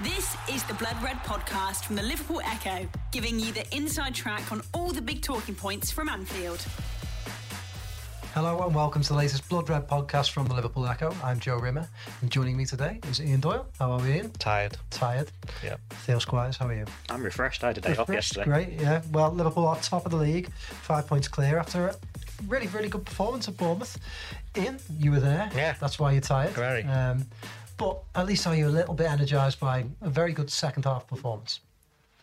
This is the Blood Red podcast from the Liverpool Echo, giving you the inside track on all the big talking points from Anfield. Hello and welcome to the latest Blood Red podcast from the Liverpool Echo. I'm Joe Rimmer, and joining me today is Ian Doyle. How are we, Ian? Tired. Tired. Yeah. Theo Squires, how are you? I'm refreshed. I had a day off yesterday. Great, yeah. Well, Liverpool are top of the league, five points clear after a really, really good performance at Bournemouth. Ian, you were there. Yeah. That's why you're tired. Very. Um, but at least are you a little bit energised by a very good second half performance?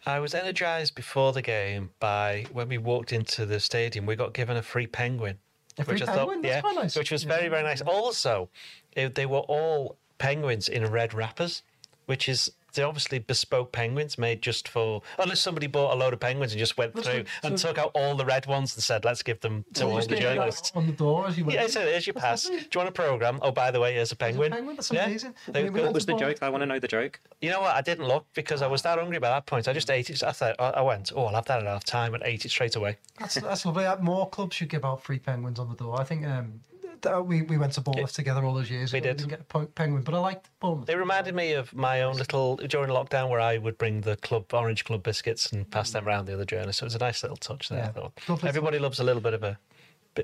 I was energised before the game by when we walked into the stadium, we got given a free penguin. A free penguin? That's quite nice. Which was very, very nice. Also, it, they were all penguins in red wrappers, which is. They're obviously bespoke penguins made just for. Unless somebody bought a load of penguins and just went That's through good. and took out all the red ones and said, let's give them to So all the journalists. on the door as you went. Yeah, so there's your pass. Do you want a programme? Oh, by the way, here's a penguin. penguin? That's Yeah. amazing. They I mean, we good. had What was the joke? I want to know the joke. You know what? I didn't look because I was that hungry by that point. I just ate it. I thought I I went, oh, I'll have that at half time and ate it straight away. That's, that's lovely. More clubs should give out free penguins on the door. I think um, th- we, we went to Bournemouth together all those years We did. didn't get a penguin, but I liked Bournemouth. They reminded me of my own little during lockdown where I would bring the club orange club biscuits and pass them mm. around the other journalists. So it was a nice little touch there. Yeah. I thought. Everybody loves a little bit of a.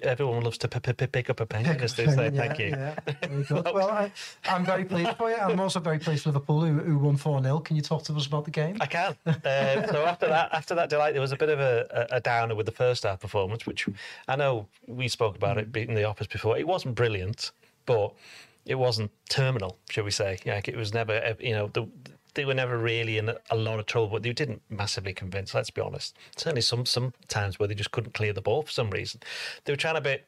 Everyone loves to p- p- pick up a penguin, as they say. Penguin, Thank yeah, you. yeah. Very well, I, I'm very pleased for you. I'm also very pleased for Liverpool, who, who won 4 0. Can you talk to us about the game? I can. Um, so after that, after that delight, there was a bit of a, a, downer with the first half performance, which I know we spoke about it beating the office before. It wasn't brilliant, but it wasn't terminal, shall we say? Like it was never, you know, the, they were never really in a, lot of trouble, but they didn't massively convince. Let's be honest. Certainly, some some times where they just couldn't clear the ball for some reason. They were trying a bit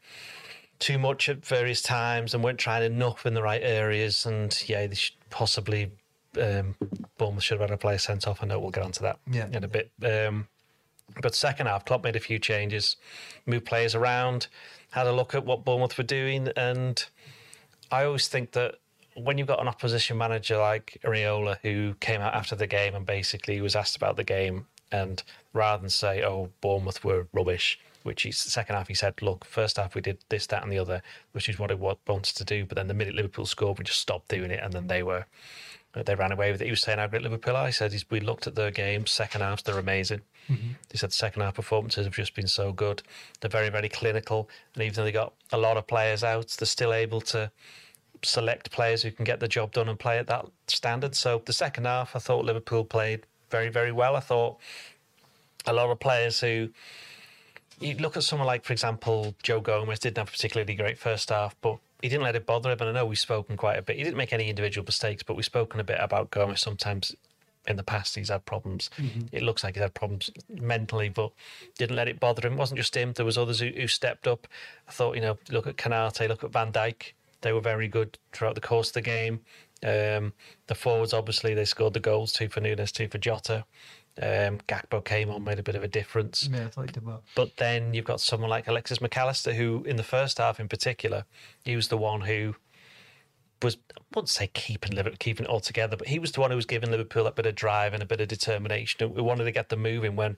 too much at various times and weren't trying enough in the right areas. And yeah, they should possibly um, Bournemouth should have had a player sent off. I know we'll get onto that Yeah. in a bit. Um, but second half, Klopp made a few changes, moved players around, had a look at what Bournemouth were doing, and I always think that when you've got an opposition manager like Iraola who came out after the game and basically was asked about the game, and rather than say, "Oh, Bournemouth were rubbish," which he's second half he said, "Look, first half we did this, that, and the other, which is what wa- wanted to do." But then the minute Liverpool scored, we just stopped doing it, and then they were they ran away with it. He was saying how great Liverpool are. He said we looked at their games, second halves, they're amazing. Mm-hmm. He said second half performances have just been so good. They're very, very clinical. And even though they got a lot of players out, they're still able to select players who can get the job done and play at that standard. So the second half, I thought Liverpool played very, very well. I thought a lot of players who you look at someone like, for example, Joe Gomez didn't have a particularly great first half, but he didn't let it bother him. And I know we've spoken quite a bit. He didn't make any individual mistakes, but we've spoken a bit about Gomez. Sometimes in the past, he's had problems. Mm-hmm. It looks like he's had problems mentally, but didn't let it bother him. It wasn't just him. There was others who, who stepped up. I thought, you know, look at Konaté, look at Van Dijk. They were very good throughout the course of the game. Um, the forwards, obviously, they scored the goals, two for Nunez, two for Jota. Um, Gakpo came on, made a bit of a difference. Yeah, I thought you did well. But then you've got someone like Alexis Mac Allister, who in the first half in particular, he was the one who was I wouldn't say keeping Liverpool, keeping it all together, but he was the one who was giving Liverpool a bit of drive and a bit of determination. We wanted to get them moving when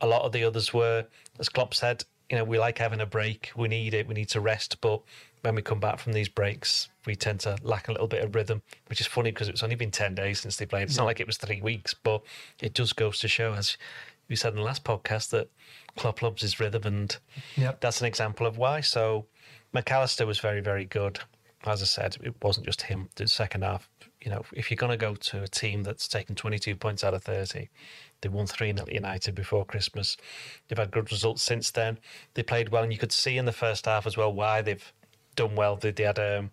a lot of the others were, as Klopp said, you know, we like having a break. We need it. We need to rest. But when we come back from these breaks, we tend to lack a little bit of rhythm, which is funny because it's only been 10 days since they played. It's not like it was three weeks, but it does goes to show, as we said in the last podcast, that Klopp loves his rhythm. And Yep. that's an example of why. So Mac Allister was very, very good. As I said, it wasn't just him. The second half, you know, if you're going to go to a team that's taken 22 points out of 30, they won 3 0 United before Christmas. They've had good results since then. They played well, and you could see in the first half as well why they've done well. They, they had, um,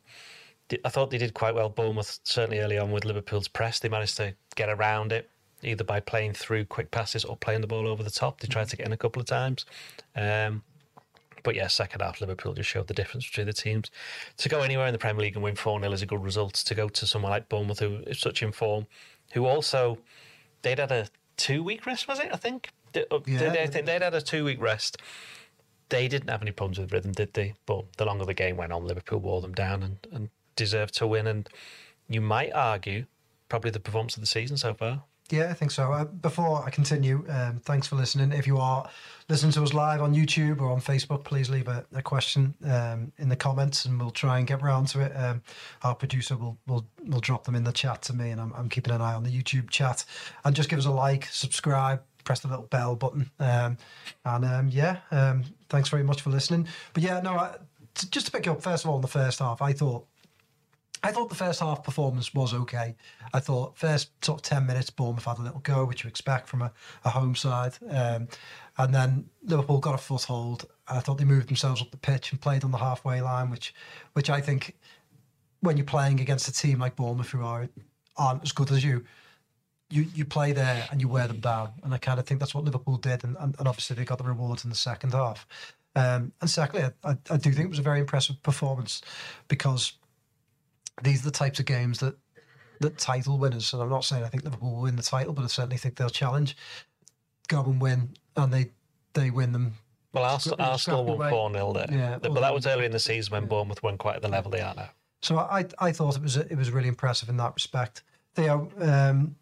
they- I thought they did quite well. Bournemouth, certainly early on with Liverpool's press, they managed to get around it either by playing through quick passes or playing the ball over the top. They tried to get in a couple of times. Um, but yeah, second half, Liverpool just showed the difference between the teams. To go anywhere in the Premier League and win 4 0 is a good result. To go to someone like Bournemouth, who is such in form, who also, they'd had a two week rest, was it? I think? Uh, Yeah. they, I think they'd had a two week rest. They didn't have any problems with rhythm, did they? But the longer the game went on, Liverpool wore them down and, and deserved to win. And you might argue, probably the performance of the season so far. Yeah, I think so. Uh, before I continue, um, thanks for listening. If you are listening to us live on YouTube or on Facebook, please leave a, a question um, in the comments, and we'll try and get round to it. Um, our producer will, will will drop them in the chat to me, and I'm, I'm keeping an eye on the YouTube chat. And just give us a like, subscribe, press the little bell button, um, and um, yeah, um, thanks very much for listening. But yeah, no, I, t- just to pick up first of all in the first half, I thought I thought the first half performance was okay. I thought first sort of 10 minutes, Bournemouth had a little go, which you expect from a, a home side. Um, and then Liverpool got a foothold. I thought they moved themselves up the pitch and played on the halfway line, which which I think when you're playing against a team like Bournemouth who are, aren't as good as you, you you play there and you wear them down. And I kind of think that's what Liverpool did. And, and, and obviously they got the rewards in the second half. Um, and secondly, I, I, do think it was a very impressive performance because these are the types of games that that title winners, and I'm not saying I think Liverpool will win the title, but I certainly think they'll challenge, go and win, and they they win them. Well, Arsenal, Arsenal won 4 0 there. Yeah, but that was earlier in the season when Bournemouth weren't quite at the level they are now. So I I thought it was it was really impressive in that respect. Theo, um,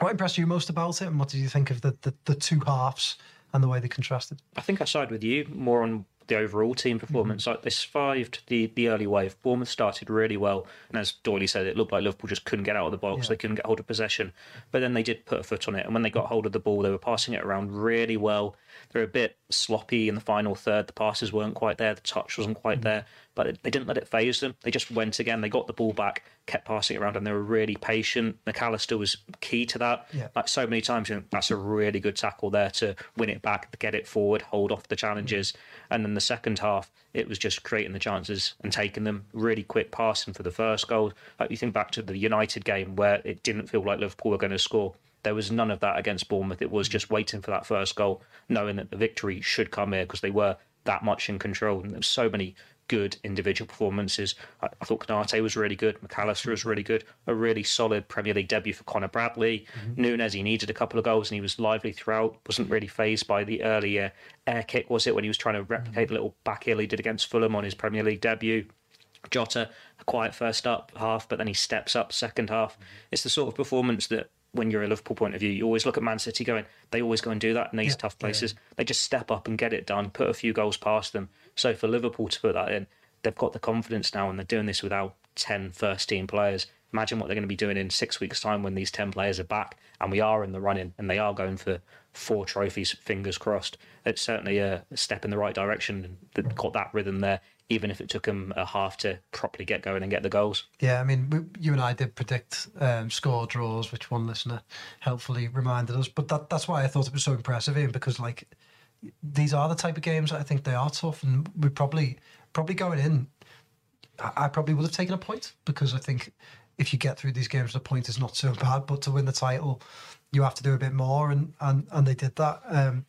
what impressed you most about it, and what did you think of the the, the two halves and the way they contrasted? I think I side with you more on the overall team mm-hmm. performance. Like they survived the, the early wave. Bournemouth started really well, and as Doyley said, it looked like Liverpool just couldn't get out of the box. Yeah. They couldn't get hold of possession, but then they did put a foot on it. And when they got hold of the ball, they were passing it around really well. They were a bit sloppy in the final third. The passes weren't quite there. The touch wasn't quite mm-hmm. there, but they didn't let it phase them. They just went again. They got the ball back, kept passing it around, and they were really patient. Mac Allister was key to that. Yeah. Like so many times, you know, that's a really good tackle there to win it back, get it forward, hold off the challenges. Mm-hmm. And then the second half, it was just creating the chances and taking them. Really quick passing for the first goal. Like you think back to the United game where it didn't feel like Liverpool were going to score. There was none of that against Bournemouth. It was just waiting for that first goal, knowing that the victory should come here because they were that much in control. And there were so many good individual performances. I, I thought Konaté was really good. Mac Allister was really good. A really solid Premier League debut for Conor Bradley. Nunez, he needed a couple of goals and he was lively throughout. Wasn't really phased by the early uh, air kick, was it, when he was trying to replicate the little back heel he did against Fulham on his Premier League debut. Jota, a quiet first up half, but then he steps up second half. It's the sort of performance that, when you're a Liverpool point of view, you always look at Man City going, they always go and do that in these Yeah, tough places. They just step up and get it done, put a few goals past them. So for Liverpool to put that in, they've got the confidence now, and they're doing this without 10 first team players. Imagine what they're going to be doing in six weeks' time when these 10 players are back and we are in the running and they are going for four trophies, fingers crossed. It's certainly a step in the right direction that got that rhythm there, even if it took them a half to properly get going and get the goals. Yeah, I mean, we, you and I did predict um, score draws, which one listener helpfully reminded us. But that, that's why I thought it was so impressive, Ian, because like these are the type of games I think they are tough, and we probably probably going in, I, I probably would have taken a point because I think if you get through these games, the point is not so bad. But to win the title, you have to do a bit more, and and and they did that. Um,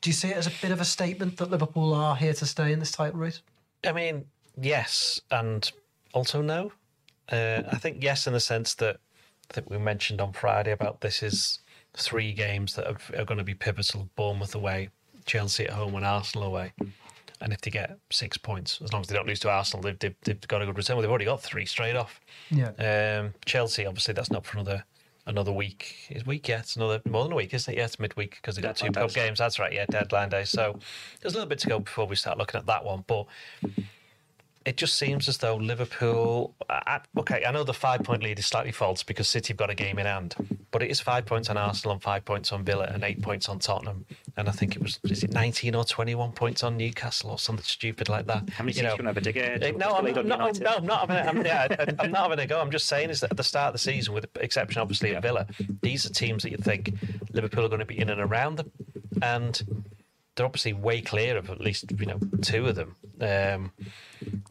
do you see it as a bit of a statement that Liverpool are here to stay in this title race? I mean, yes, and also no. Uh, I think yes, in the sense that I think we mentioned on Friday about this is three games that are, are going to be pivotal: Bournemouth away, Chelsea at home, and Arsenal away. And if they get six points, as long as they don't lose to Arsenal, they've, they've, they've got a good return. Well, they've already got three straight off. Yeah. Um, Chelsea, obviously, that's not for another another week. Is week yet? It's another more than a week, isn't it? Yeah, it's midweek because they've got two Deadline pub days. games. That's right. Yeah, deadline day. So there's a little bit to go before we start looking at that one. But it just seems as though Liverpool. I, okay, I know the five point lead is slightly false because City have got a game in hand, but it is five points on Arsenal and five points on Villa and eight points on Tottenham. And I think it was is it 19 or 21 points on Newcastle or something stupid like that. How many You know, can have a dig ahead? uh, No, I'm, lead on no, I'm not having. A, I'm, yeah, I'm not having a go. I'm just saying is that at the start of the season, with the exception obviously of Villa, these are teams that you think Liverpool are going to be in and around them, and they're obviously way clear of at least you know two of them. Um,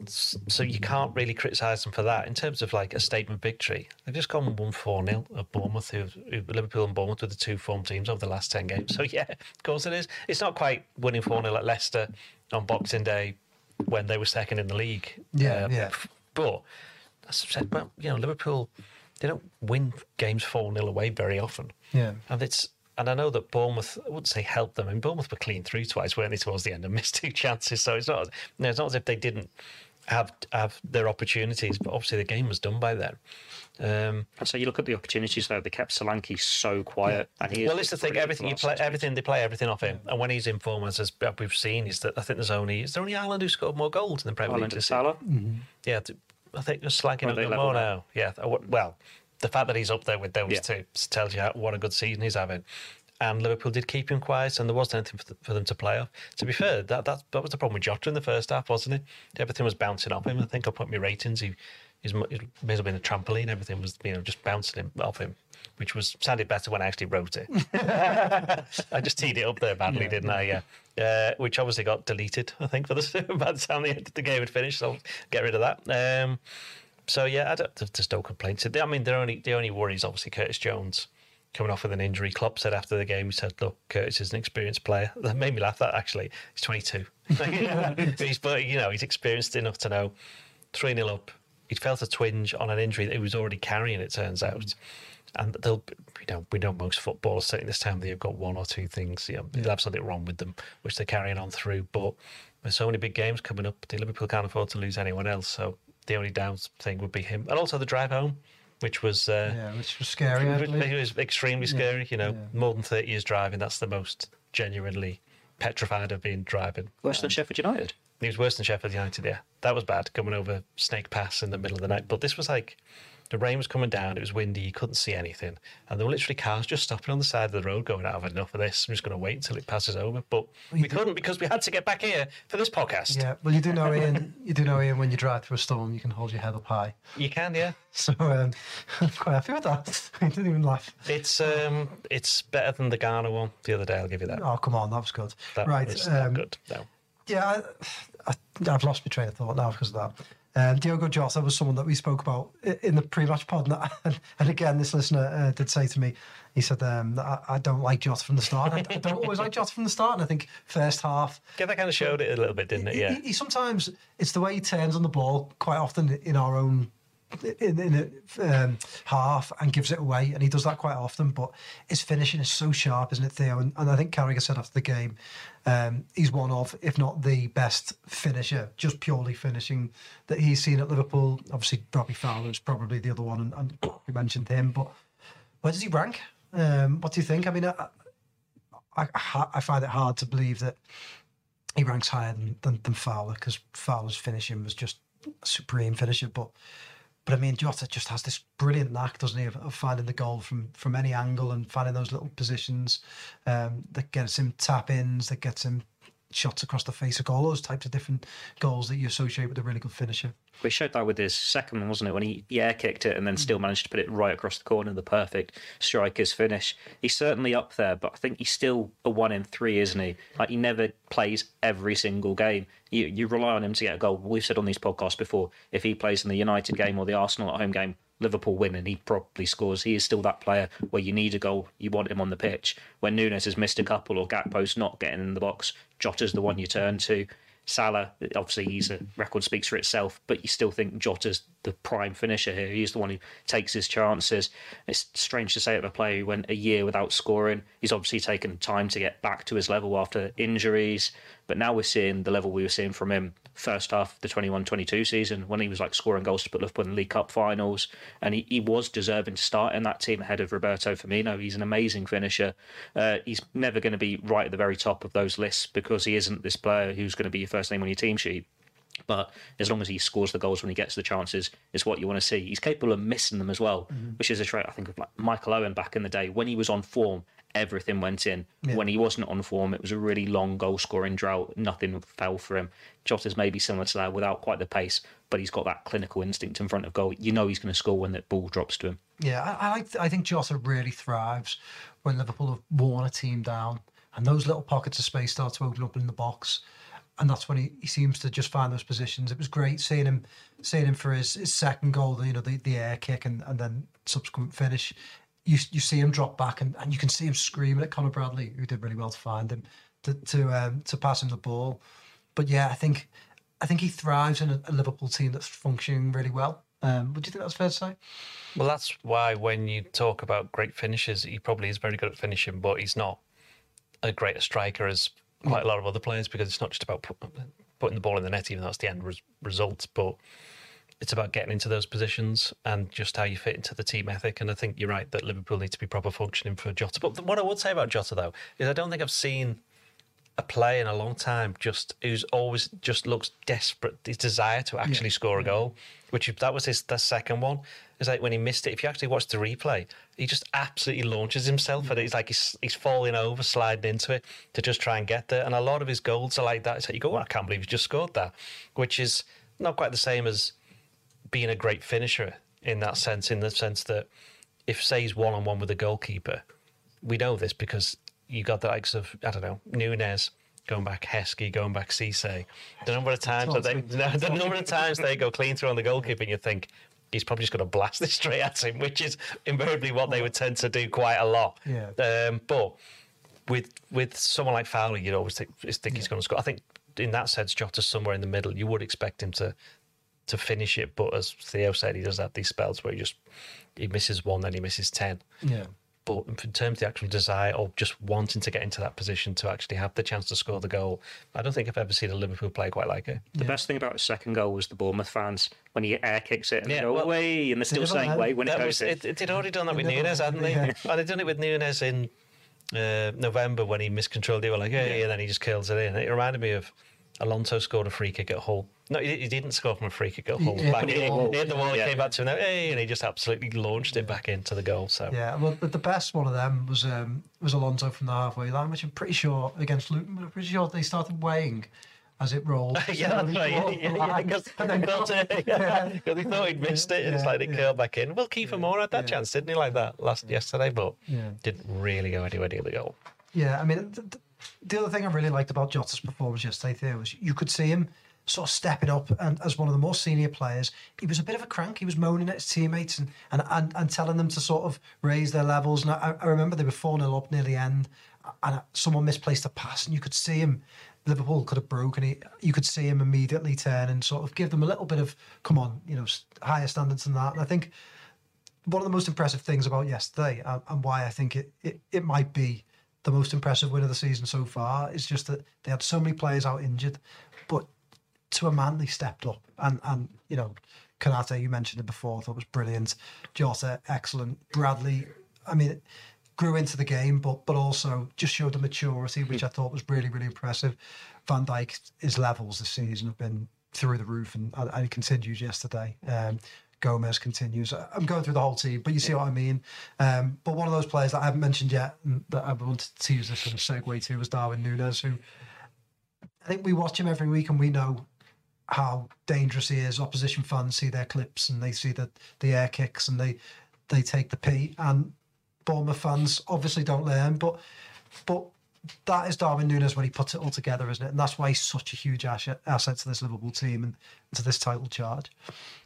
so you can't really criticise them for that in terms of like a statement victory. They've just gone one four 0 at Bournemouth, who, who Liverpool and Bournemouth were the two form teams over the last ten games. So yeah, of course it is. It's not quite winning four 0 at Leicester on Boxing Day when they were second in the league. Yeah, Uh, yeah. But as I said, well, you know, Liverpool they don't win games four 0 away very often. Yeah. And it's and I know that Bournemouth I wouldn't say helped them. I mean Bournemouth were clean through twice, weren't they, towards the end and missed two chances. So it's not you know, it's not as if they didn't have have their opportunities. But obviously, the game was done by then. Um, And so you look at the opportunities though. They kept Solanke so quiet, and he. is well, it's the thing. Everything you play, everything they play, everything off him. And when he's in form, as, as we've seen, is that I think there's only is there only Haaland who scored more goals in the Premier Haaland League and this year? Salah. Yeah, I think they're slacking up they a bit more now. now. Yeah, well, the fact that he's up there with those Yeah. two tells you what a good season he's having. And Liverpool did keep him quiet, and there wasn't anything for, th- for them to play off. To be fair, that, that that was the problem with Jota in the first half, wasn't it? Everything was bouncing off him. I think I put my ratings. He, he's mu- he may have been a trampoline. Everything was, you know, just bouncing him off him, which was sounded better when I actually wrote it. I just teed it up there badly, didn't I? Yeah. Uh, which obviously got deleted, I think, for the by the time the, the game had finished. So I'll get rid of that. Um, so yeah, I don't, there's- no complaints. I mean, the only the only worry is obviously Curtis Jones coming off with an injury. Klopp said after the game, he said, "Look, Curtis is an experienced player." That made me laugh. That actually, he's 22. he's but you know he's experienced enough to know three 0 up. He felt a twinge on an injury that he was already carrying. It turns out. And they'll, you know, we know most footballers certainly this time they've got one or two things, you know, they'll have something wrong with them, which they're carrying on through. But there's so many big games coming up, the Liverpool can't afford to lose anyone else. So the only down thing would be him, and also the drive home, which was uh, Yeah, which was scary. I it was extremely scary. You know, more than thirty years driving, that's the most genuinely petrified of being driving. Worse than Sheffield United. He was worse than Sheffield United, yeah. That was bad, coming over Snake Pass in the middle of the night. But this was like, the rain was coming down, it was windy, you couldn't see anything. And there were literally cars just stopping on the side of the road going, I've had enough of this, I'm just going to wait until it passes over. But we couldn't because we had to get back here for this podcast. Yeah, well, you do know, Ian. You do know, Ian. When you drive through a storm, you can hold your head up high. You can, yeah. So um, I'm quite happy with that. I didn't even laugh. It's um, it's better than the Ghana one the other day, I'll give you that. Oh, come on, that was good. That right, was um, good. No. Yeah, I, I, I've lost my train of thought now because of that. Um, Diogo Jota was someone that we spoke about in the pre-match pod, and, and, and again, this listener uh, did say to me, he said, um, I, "I don't like Jota from the start. I, I don't always like Jota from the start." And I think first half, Yeah, that kind of showed it a little bit, didn't it? Yeah. he, he sometimes it's the way he turns on the ball quite often in our own in, in a um, half and gives it away, and he does that quite often. But his finishing is so sharp, isn't it, Theo? And, and I think Carragher said after the game, um, he's one of, if not the best finisher, just purely finishing that he's seen at Liverpool. Obviously, Robbie Fowler is probably the other one, and, and you mentioned him. But where does he rank? Um, what do you think? I mean, I, I, I find it hard to believe that he ranks higher than, than, than Fowler because Fowler's finishing was just supreme finisher. But but I mean, Jota just has this brilliant knack, doesn't he, of, finding the goal from from any angle and finding those little positions um, that gets him tap ins, that gets him shots across the face of goal, those types of different goals that you associate with a really good finisher. We showed that with his second one, wasn't it? When he, he air kicked it and then mm. still managed to put it right across the corner, the perfect striker's finish. He's certainly up there, but I think he's still a one in three, isn't he? Like he never plays every single game. You you rely on him to get a goal. We've said on these podcasts before, if he plays in the United game or the Arsenal at home game, Liverpool win and he probably scores. He is still that player where you need a goal, you want him on the pitch. When Nunez has missed a couple or Gakpo's not getting in the box, Jota's the one you turn to. Salah, obviously, he's a record speaks for itself, but you still think Jota's the prime finisher here. He's the one who takes his chances. It's strange to say of a player who went a year without scoring. He's obviously taken time to get back to his level after injuries, but now we're seeing the level we were seeing from him first half of the 21-22 season when he was like scoring goals to put Liverpool in the League Cup finals, and he, he was deserving to start in that team ahead of Roberto Firmino. He's an amazing finisher. Uh, he's never going to be right at the very top of those lists because he isn't this player who's going to be your first name on your team sheet. But as long as he scores the goals when he gets the chances, is what you want to see. He's capable of missing them as well, mm-hmm. which is a trait I think of like Michael Owen back in the day. When he was on form, everything went in. When he wasn't on form, it was a really long goal scoring drought. Nothing fell for him. Jota's maybe similar to that without quite the pace, but he's got that clinical instinct in front of goal. You know he's going to score when that ball drops to him. Yeah, I, I like. I think Jota really thrives when Liverpool have worn a team down, and those little pockets of space start to open up in the box, and that's when he, he seems to just find those positions. It was great seeing him, seeing him for his, his second goal, you know, the, the air kick and, and then subsequent finish. You you see him drop back, and, and you can see him screaming at Conor Bradley, who did really well to find him, to to um, to pass him the ball. But yeah, I think I think he thrives in a, a Liverpool team that's functioning really well. Um, would you think that's fair to say? Well, that's why when you talk about great finishes, he probably is very good at finishing, but he's not a great striker as quite a lot of other players because it's not just about pu- putting the ball in the net, even though that's the end res- result. But it's about getting into those positions and just how you fit into the team ethic. And I think you're right that Liverpool need to be proper functioning for Jota. But what I would say about Jota though is I don't think I've seen a play in a long time just who's always just looks desperate his desire to actually score a goal which that was his the second one it's like when he missed it if you actually watch the replay he just absolutely launches himself and He's like he's, he's falling over sliding into it to just try and get there. And a lot of his goals are like that. It's like you go well, I can't believe he just scored that which is not quite the same as being a great finisher in that sense in the sense that if say he's one on one with a goalkeeper we know this because you got the likes of I don't know Nunez going back Heskey, going back Cisse. The number of times that they, the number of times they go clean through on the goalkeeper, and you think he's probably just going to blast this straight at him, which is invariably what they would tend to do quite a lot. Yeah. Um, but with with someone like Fowler, you'd always think, think he's going to score. I think in that sense, Jota's somewhere in the middle. You would expect him to to finish it, but as Theo said, he does have these spells where he just he misses one, then he misses ten. Yeah. But in terms of the actual desire or just wanting to get into that position to actually have the chance to score the goal, I don't think I've ever seen a Liverpool play quite like it. The best thing about his second goal was the Bournemouth fans when he air kicks it and Yeah, they go well, away, and they're still never saying had- away when it goes was, in. it, it, they'd already done that with never- Nunez, hadn't they? yeah. And they'd done it with Nunez in uh, November when he miscontrolled. it. They were like, hey, and then he just kills it in. It reminded me of Alonso scored a free kick at Hull. No, he, he didn't score from a free kick at Hull. Yeah, Back hit in, the wall. he hit the wall, Yeah. he came back to him, hey, and he just absolutely launched it back into the goal. So Yeah, well, but the best one of them was um, was Alonso from the halfway line, which I'm pretty sure against Luton, but I'm pretty sure they started weighing as it rolled. yeah, that's right. Yeah, yeah, yeah, because then because he thought he'd missed it, and it's like it yeah. curled back in. Well, Kiefer Moore had that yeah. chance, didn't he? Like that last yesterday, but Yeah. didn't really go anywhere near the goal. Yeah, I mean, th- th- the other thing I really liked about Jota's performance yesterday, Theo, was you could see him sort of stepping up and as one of the more senior players. He was a bit of a crank. He was moaning at his teammates and and, and, and telling them to sort of raise their levels. And I, I remember they were 4 0 up near the end and someone misplaced a pass and you could see him. Liverpool could have broken it. You could see him immediately turn and sort of give them a little bit of, come on, you know, higher standards than that. And I think one of the most impressive things about yesterday and, why I think it, it, it might be the most impressive win of the season so far is just that they had so many players out injured, but to a man they stepped up. And and you know Konaté you mentioned it before I thought was brilliant. Jota excellent. Bradley I mean grew into the game but but also just showed the maturity which I thought was really really impressive. Van Dijk his levels this season have been through the roof and, and it continues yesterday. Um, Gomez continues. I'm going through the whole team, but you see what I mean. Um, but one of those players that I haven't mentioned yet that I wanted to use this sort of segue to was Darwin Nunez, who I think we watch him every week and we know how dangerous he is. Opposition fans see their clips and they see the, the air kicks and they they take the pee. And Bournemouth fans obviously don't learn, but but that is Darwin Nunez when he puts it all together, isn't it? And that's why he's such a huge asset, asset to this Liverpool team and to this title charge.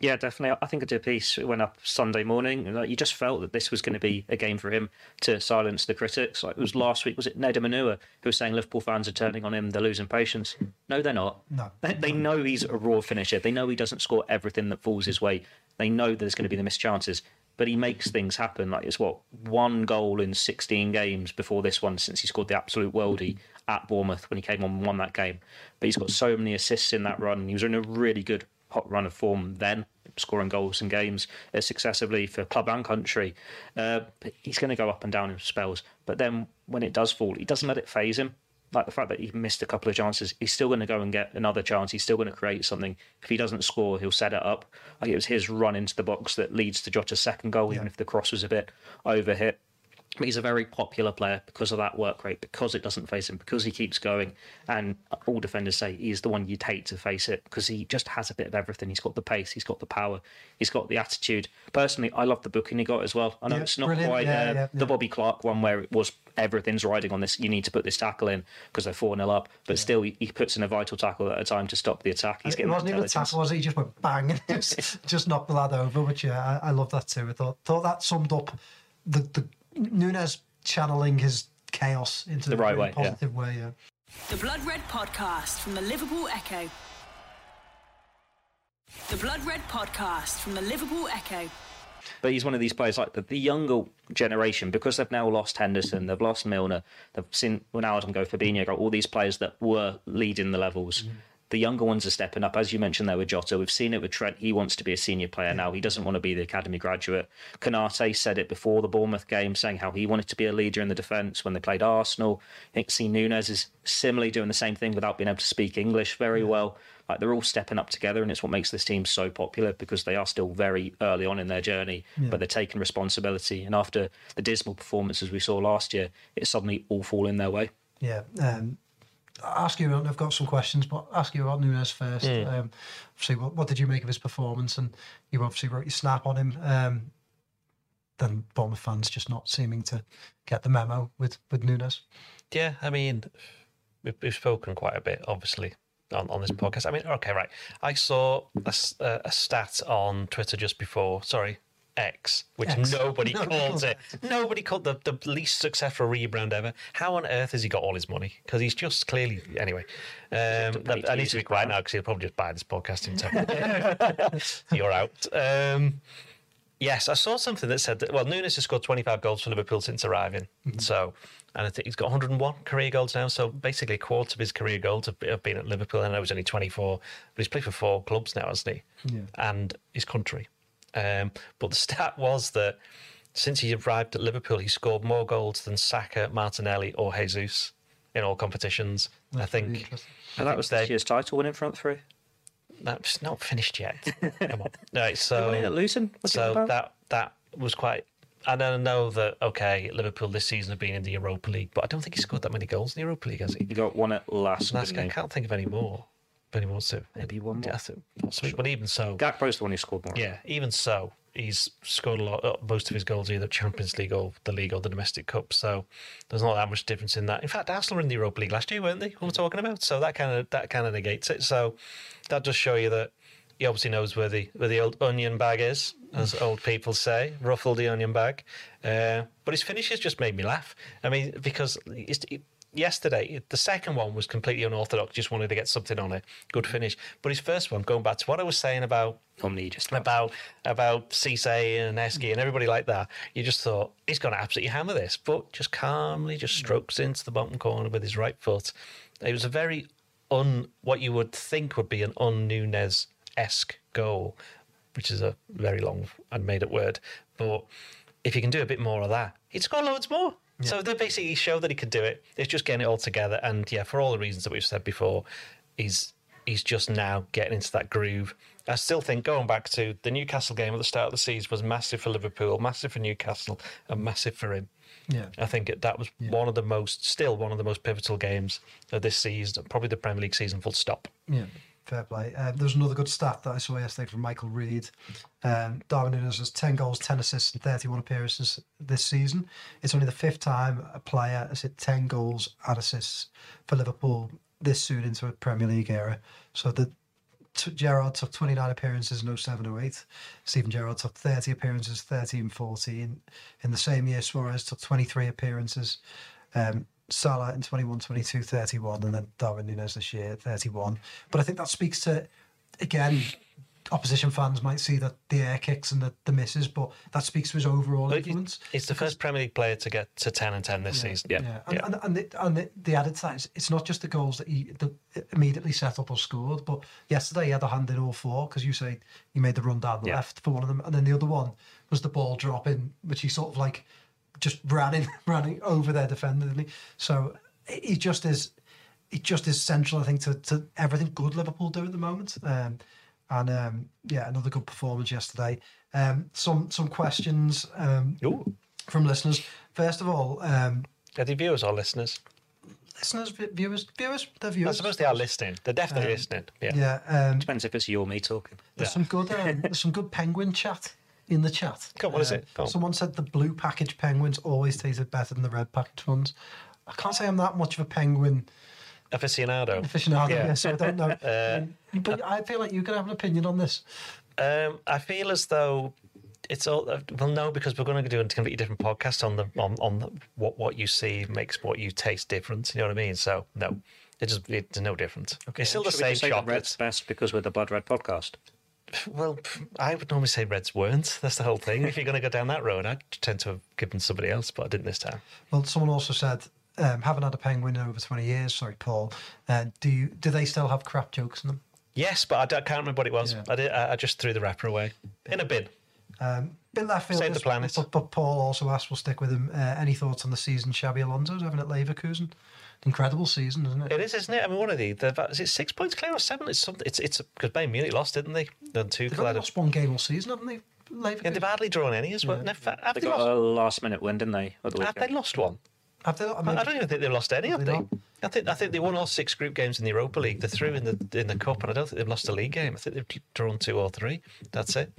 Yeah, definitely. I think I did a piece. It went up Sunday morning. and, Like, you just felt that this was going to be a game for him to silence the critics. Like it was last week. Was it Nedum Onuoha who was saying Liverpool fans are turning on him? They're losing patience. No, they're not. No. They, they know he's a raw finisher. They know he doesn't score everything that falls his way. They know there's going to be the missed chances. But he makes things happen. Like it's what one goal in 16 games before this one since he scored the absolute worldie at Bournemouth when he came on and won that game. But he's got so many assists in that run. He was in a really good hot run of form then, scoring goals in games successively for club and country. Uh, he's going to go up and down in spells. But then when it does fall, he doesn't let it phase him. Like the fact that he missed a couple of chances, he's still going to go and get another chance. He's still going to create something. If he doesn't score, he'll set it up. Like it was his run into the box that leads to Jota's second goal, even if the cross was a bit overhit. But he's a very popular player because of that work rate, because it doesn't face him, because he keeps going. And all defenders say he's the one you'd hate to face it because he just has a bit of everything. He's got the pace, he's got the power, he's got the attitude. Personally, I love the booking he got as well. I know Yeah, it's not brilliant. quite Yeah, uh, yeah, the. Bobby Clark one where it was everything's riding on this. You need to put this tackle in because they're 4 0 up. But still, he, he puts in a vital tackle at a time to stop the attack. He's it getting wasn't even a tackle, was it? He just went bang and just, just knocked the lad over, which yeah, I, I love that too. I thought thought that summed up the, the Nunez channeling his chaos into The a right really way, yeah. way. Yeah. The Blood Red Podcast from the Liverpool Echo. The Blood Red Podcast from the Liverpool Echo. But he's one of these players like the, the younger generation because they've now lost Henderson, they've lost Milner, they've seen Ronaldo go, Fabinho go, all these players that were leading the levels. Mm-hmm. The younger ones are stepping up. As you mentioned there with Jota, we've seen it with Trent. He wants to be a senior player now. He doesn't want to be the academy graduate. Konaté said it before the Bournemouth game, saying how he wanted to be a leader in the defence when they played Arsenal. I think C. Nunez is similarly doing the same thing without being able to speak English very well. Like they're all stepping up together, and it's what makes this team so popular because they are still very early on in their journey, but they're taking responsibility. And after the dismal performances we saw last year, it's suddenly all falling their way. Yeah. Um, ask you. I've got some questions, but ask you about Nunez first. Um, obviously, what, what did you make of his performance? And you obviously wrote your snap on him. Um, then Bournemouth fans just not seeming to get the memo with with Nunez. Yeah, I mean, we've, we've spoken quite a bit, obviously, on, on this podcast. I mean, okay, right. I saw a stat on Twitter just before, sorry, X, which X. nobody Nobody calls calls it. Nobody called the, the least successful rebrand ever. How on earth has he got all his money? Because he's just clearly, anyway. Um, I need to be quiet now because he'll probably just buy this podcast himself. You're out. Um, Yes, I saw something that said that. Well, Nunez has scored 25 goals for Liverpool since arriving. So, and I think he's got 101 career goals now. So basically, a quarter of his career goals have, have been at Liverpool. And I know he's only 24, but he's played for four clubs now, hasn't he? Yeah. And his country. Um, but the stat was that since he arrived at Liverpool, he scored more goals than Saka, Martinelli, or Jesus in all competitions. I think interesting. And that was they- this year's title winning front three. that's not finished yet. Come on, right? They won it So at Luton. What's so that that was quite. And I know that okay, Liverpool this season have been in the Europa League, but I don't think he scored that many goals in the Europa League, has he? he got one at last. Last didn't I can't think of any more. He wants to. Maybe one more. Yeah, I think possibly. But even so, Gakpo's the one who scored more. yeah, even so, he's scored a lot. uh, Most of his goals either Champions League or the league or the domestic cup. So there's not that much difference in that. In fact, Arsenal were in the Europa League last year, weren't they? What we're talking about. So that kind of that kind of negates it. So that does show you that he obviously knows where the where the old onion bag is, as old people say, ruffle the onion bag. Uh, but his finishes just made me laugh. I mean, because it's, yesterday the second one was completely unorthodox. Just wanted to get something on it, good finish. But his first one, going back to what I was saying about Omni just about about Cisse and Heskey and everybody like that, you just thought he's going to absolutely hammer this, but just calmly just mm. strokes into the bottom corner with his right foot. It was a very un what you would think would be an un Nunez esque goal, which is a very long and made up word. But if you can do a bit more of that, he'd score loads more. So they basically show that he could do it. It's just getting it all together. And yeah, for all the reasons that we've said before, he's he's just now getting into that groove. I still think going back to the Newcastle game at the start of the season was massive for Liverpool, massive for Newcastle, and massive for him. Yeah. I think that was one of the most, still one of the most pivotal games of this season, probably the Premier League season. Full stop. Yeah, fair play. Uh, there was another good stat that I saw yesterday from Michael Reed. Um, Darwin Nunez has 10 goals, 10 assists, and 31 appearances this season. It's only the fifth time a player has hit 10 goals and assists for Liverpool this soon into a Premier League era. So the t- Gerrard took 29 appearances in 07 08. Steven Gerrard took 30 appearances, 13 14. In the same year, Suarez took 23 appearances. Um, Salah in 21 22, 31, and then Darwin Nunez this year, 31. But I think that speaks to, again, opposition fans might see that the air kicks and the, the misses, but that speaks to his overall But influence. It's the first Premier League player to get to 10 and 10 this season. Yeah. Yeah, and, Yeah. and, and, the, and the, the added to that is it's not just the goals that he that immediately set up or scored, but yesterday he had a hand in all four because you say he made the run down the Yeah. left for one of them, and then the other one was the ball dropping, which he sort of like just running running over their defender, didn't he? So he just is, he just is central, I think, to, to everything good Liverpool do at the moment. Um, and um, yeah, another good performance yesterday. Um, some some questions um, from listeners. First of all, um, Are they viewers or listeners? listeners, vi- viewers, viewers, they're I suppose they are listening. They're definitely listening. Yeah. Yeah, um, Depends if it's you or me talking. there's Yeah. some good, um, there's some good penguin chat in the chat. Go on, what is Uh, it? Go on. Someone said the blue package penguins always tasted better than the red package ones. I can't say I'm that much of a penguin Aficionado. aficionado, Yeah. yeah. so I don't know. Uh, Um, but I feel like you're going to have an opinion on this. Um, I feel as though it's all well, no, because we're going to do a completely different podcast on the on on the, what what you see makes what you taste different. You know what I mean? So no, it just it's no different. It's still the Should we same just say that. Red's best because we're the Blood Red podcast. Well, I would normally say Reds weren't. That's the whole thing. if you're going to go down that road, I'd tend to have given somebody else, but I didn't this time. Well, someone also said um, haven't had a penguin in over twenty years. Sorry, Paul. Uh, do you, do they still have crap jokes in them? Yes, but I, I can't remember what it was. Yeah. I did. I, I just threw the wrapper away in a bin. Bit left field. Save the planet. But, but Paul also asked, we'll stick with him. Uh, any thoughts on the season Xabi Alonso's having at Leverkusen? Incredible season, isn't it? It is, isn't it? I mean, one of the, They're, is it six points clear or seven? It's something. It's it's because Bayern Munich lost, didn't they? Then two They've only collided. lost one game all season, haven't they? Leverkusen. And they've hardly drawn any as well. Yeah. Never- Have They they, got lost? a last minute win, didn't they? The Have they lost one? Have they, I, mean, I don't even think they've lost any, have Have they? they not? I think I think they won all six group games in the Europa League. They're through in the in the cup, and I don't think they've lost a league game. I think they've drawn two or three. That's it.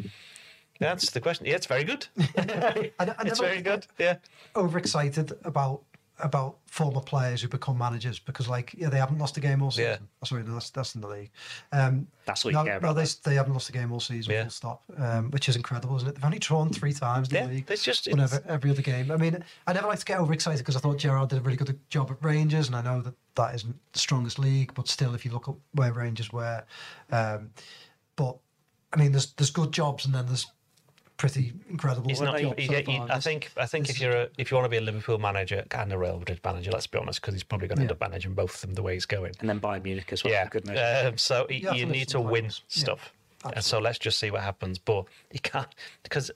That's the question. Yeah, it's very good. I, I it's never very good. Yeah. overexcited about about former players who become managers because, like, yeah, they haven't lost a game all season. Yeah. Oh, sorry, no, that's that's in the league. Um, That's what you no, care no, they, they haven't lost a game all season. Yeah. Full stop. Um, which is incredible, isn't it? They've only drawn three times in Yeah, the league. it's just- whenever it's- every other game. I mean, I never like to get overexcited because I thought Gerrard did a really good job at Rangers, and I know that that isn't the strongest league, but still, if you look at where Rangers were, um, but I mean, there's there's good jobs, and then there's pretty incredible. He's not. jobs he- so he- he- far. I think. I think this if you're a, if you want to be a Liverpool manager and a Real Madrid manager, let's be honest, because he's probably going to end up managing both of them the way he's going. And then Bayern Munich as well. Yeah. for good measure. Um, so you, You have you to need to to win players. Yeah, stuff, and so let's just see what happens. But he can't because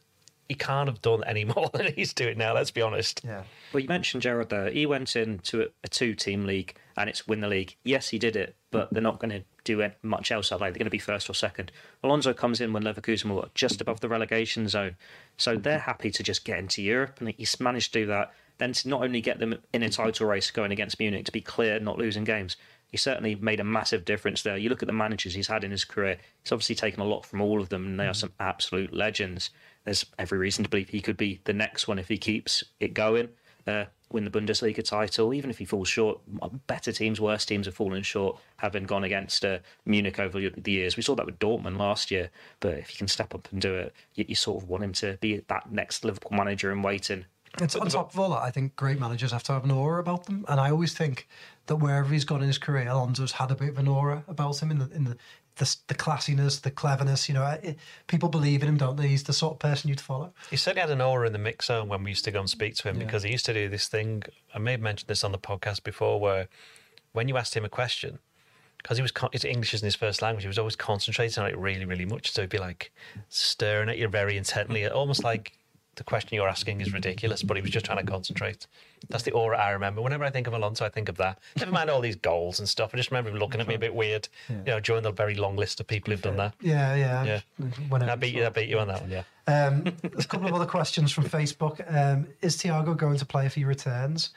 he can't have done any more than he's doing now. Let's be honest. yeah. Well, you mentioned Gerrard there. He went into a, a two-team league and it's win the league. Yes, he did it, but they're not going to do it much else. I think they're going to be first or second. Alonso comes in when Leverkusen were just above the relegation zone, so they're happy to just get into Europe, and he's managed to do that. Then to not only get them in a title race going against Munich to be clear, not losing games. He certainly made a massive difference there. You look at the managers he's had in his career; he's obviously taken a lot from all of them, and they are some absolute legends. There's every reason to believe he could be the next one if he keeps it going uh, win the Bundesliga title, even if he falls short. Better teams, worse teams have fallen short, having gone against uh, Munich over the years. We saw that with Dortmund last year. But if he can step up and do it, you, you sort of want him to be that next Liverpool manager in waiting. It's on top of all that, I think great managers have to have an aura about them, and I always think that wherever he's gone in his career, Alonso's had a bit of an aura about him in the in the the, the classiness, the cleverness. You know, it, people believe in him, don't they? He's the sort of person you'd follow. He certainly had an aura in the mix zone when we used to go and speak to him because he used to do this thing. I may have mentioned this on the podcast before, where when you asked him a question, because he was con- his English isn't his first language, he was always concentrating on it really, really much. So he'd be like staring at you very intently, almost like the question you're asking is ridiculous, but he was just trying to concentrate. That's the aura I remember. Whenever I think of Alonso, I think of that. Never mind all these goals and stuff. I just remember him looking at me a bit weird, you know, during the very long list of people who've done that. Yeah, yeah. Yeah. I beat you. I beat you on that one. Yeah. Um, there's a couple of other questions from Facebook. Um, is Thiago going to play if he returns?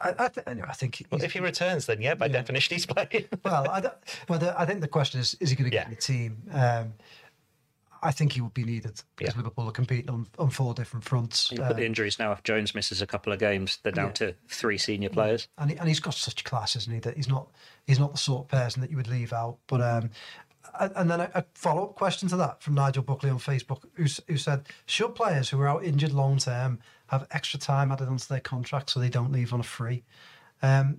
I, I, th- I think. Well, if he returns, then yeah, by definition, he's playing. well, I, don't- well, the, I think the question is: Is he going to get Yeah. in the team? Um, I think he would be needed because Yeah. Liverpool are competing on, on four different fronts. You at the Um, injuries now. If Jones misses a couple of games, they're down Yeah. to three senior players. and, he, and he's got such class, isn't he? That he's not he's not the sort of person that you would leave out. But um, and and then a, a follow up question to that from Nigel Buckley on Facebook, who, who said, "Should players who are out injured long term have extra time added onto their contract so they don't leave on a free?" Um,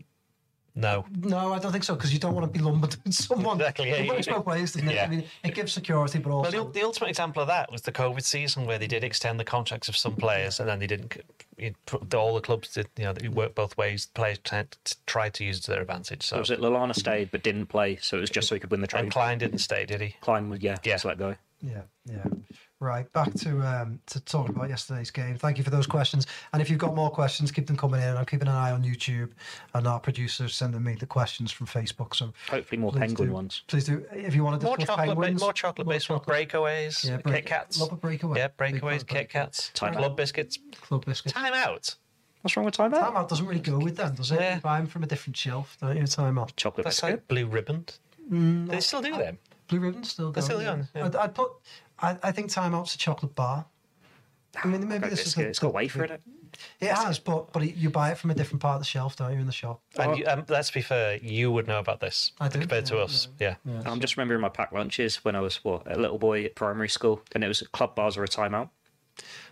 No. no, I don't think so because you don't want to be lumbered with someone. Exactly, yeah, It you- works both ways, doesn't it? Yeah. I mean, it gives security, but Well, also the, the ultimate example of that was the COVID season, where they did extend the contracts of some players, and then they didn't. You, all the clubs did, you know, they worked both ways. The players tried to, tried to use it to their advantage. So, So was it Lallana stayed but didn't play, so it was just so he could win the and. Clyne didn't stay, did he? Clyne would, yeah, Yeah. just let go. Yeah, yeah. Right, back to um, to talk about yesterday's game. Thank you for those questions. And if you've got more questions, keep them coming in. I'm keeping an eye on YouTube, and our producer's sending me the questions from Facebook. So Hopefully more please penguin do- ones. Please do. If you want to More chocolate, penguins, more chocolate based ones, breakaways, Yeah, Kit Kats. love a breakaway. Yeah, breakaways, Kit breakaways. Kats, Time club out. biscuits. club biscuits. Time out. What's wrong with time out? Time out doesn't really go with them, does it? Yeah. You buy them from a different shelf, don't you? Time out. Chocolate That's biscuit. like Blue Riband. Mm, They still do them. Blue Riband still They're still going, yeah. I'd, I'd put. I, I think Time Out's a chocolate bar. I mean, maybe Chocolate this is biscuit. the, It's got wafer in it. It has, but but you buy it from a different part of the shelf, don't you, in the shop? And you, um, let's be fair, you would know about this I do, compared to yeah, us. Yeah. I'm just remembering my packed lunches when I was what a little boy at primary school, and it was club bars or a timeout.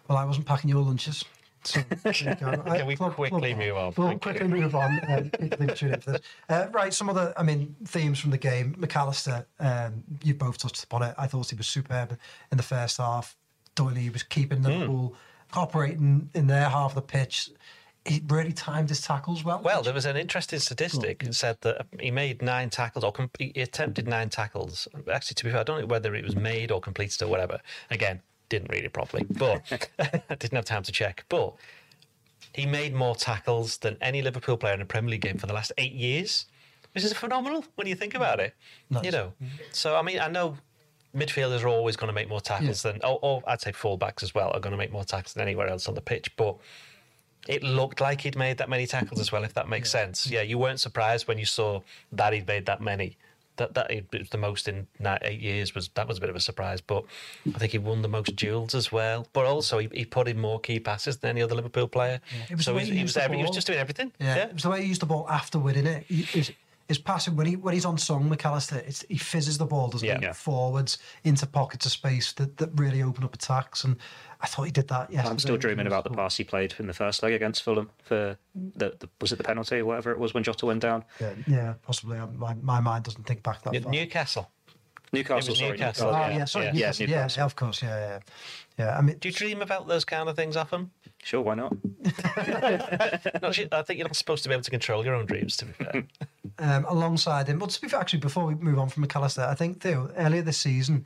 Well, I wasn't packing your lunches. So, there you. I- Can we quickly move on? We'll quickly move on. Um, people tune in for this. Uh, right, some other, I mean, themes from the game. Mac Allister, um, you both touched upon it. I thought he was superb in the first half. Doyley was keeping Hmm. Liverpool operating in their half of the pitch. he really timed his tackles well. Well, there was an interesting statistic that said that he made nine tackles or com- he attempted nine tackles. Actually, to be fair, I don't know whether it was made or completed or whatever. Again, didn't read it properly, but I didn't have time to check. But he made more tackles than any Liverpool player in a Premier League game for the last eight years, which is phenomenal when you think about it. You know, so I mean, I know midfielders are always going to make more tackles than, or, or I'd say fullbacks as well are going to make more tackles than anywhere else on the pitch, but it looked like he'd made that many tackles as well, if that makes sense. Yeah, you weren't surprised when you saw that he'd made that many. That that it was the most in eight years was that was a bit of a surprise. But I think he won the most duels as well. But also he, he put in more key passes than any other Liverpool player. It was so he, he he was the every, he was just doing everything. Yeah, Yeah. it was the way he used the ball after winning it. He, his passing when he when he's on song, Mac Allister, it's, he fizzes the ball, doesn't Yeah. he? Yeah. Forwards into pockets of space that, that really open up attacks, and I thought he did that. Yeah, I'm still dreaming about the pass he played in the first leg against Fulham for the, the was it the penalty or whatever it was when Jota went down. Yeah, yeah, possibly. My, my mind doesn't think back that New- far. Newcastle. Newcastle, was sorry, Newcastle. Ah, yeah, sorry, yeah, Newcastle. yeah, Newcastle. yeah, of course, yeah, yeah, yeah. I mean, Do you dream about those kind of things often? Sure, why not? Not sure- I think you're not supposed to be able to control your own dreams. To be fair, um, alongside him. But to be fair, actually, before we move on from Mac Allister, I think Theo, earlier this season,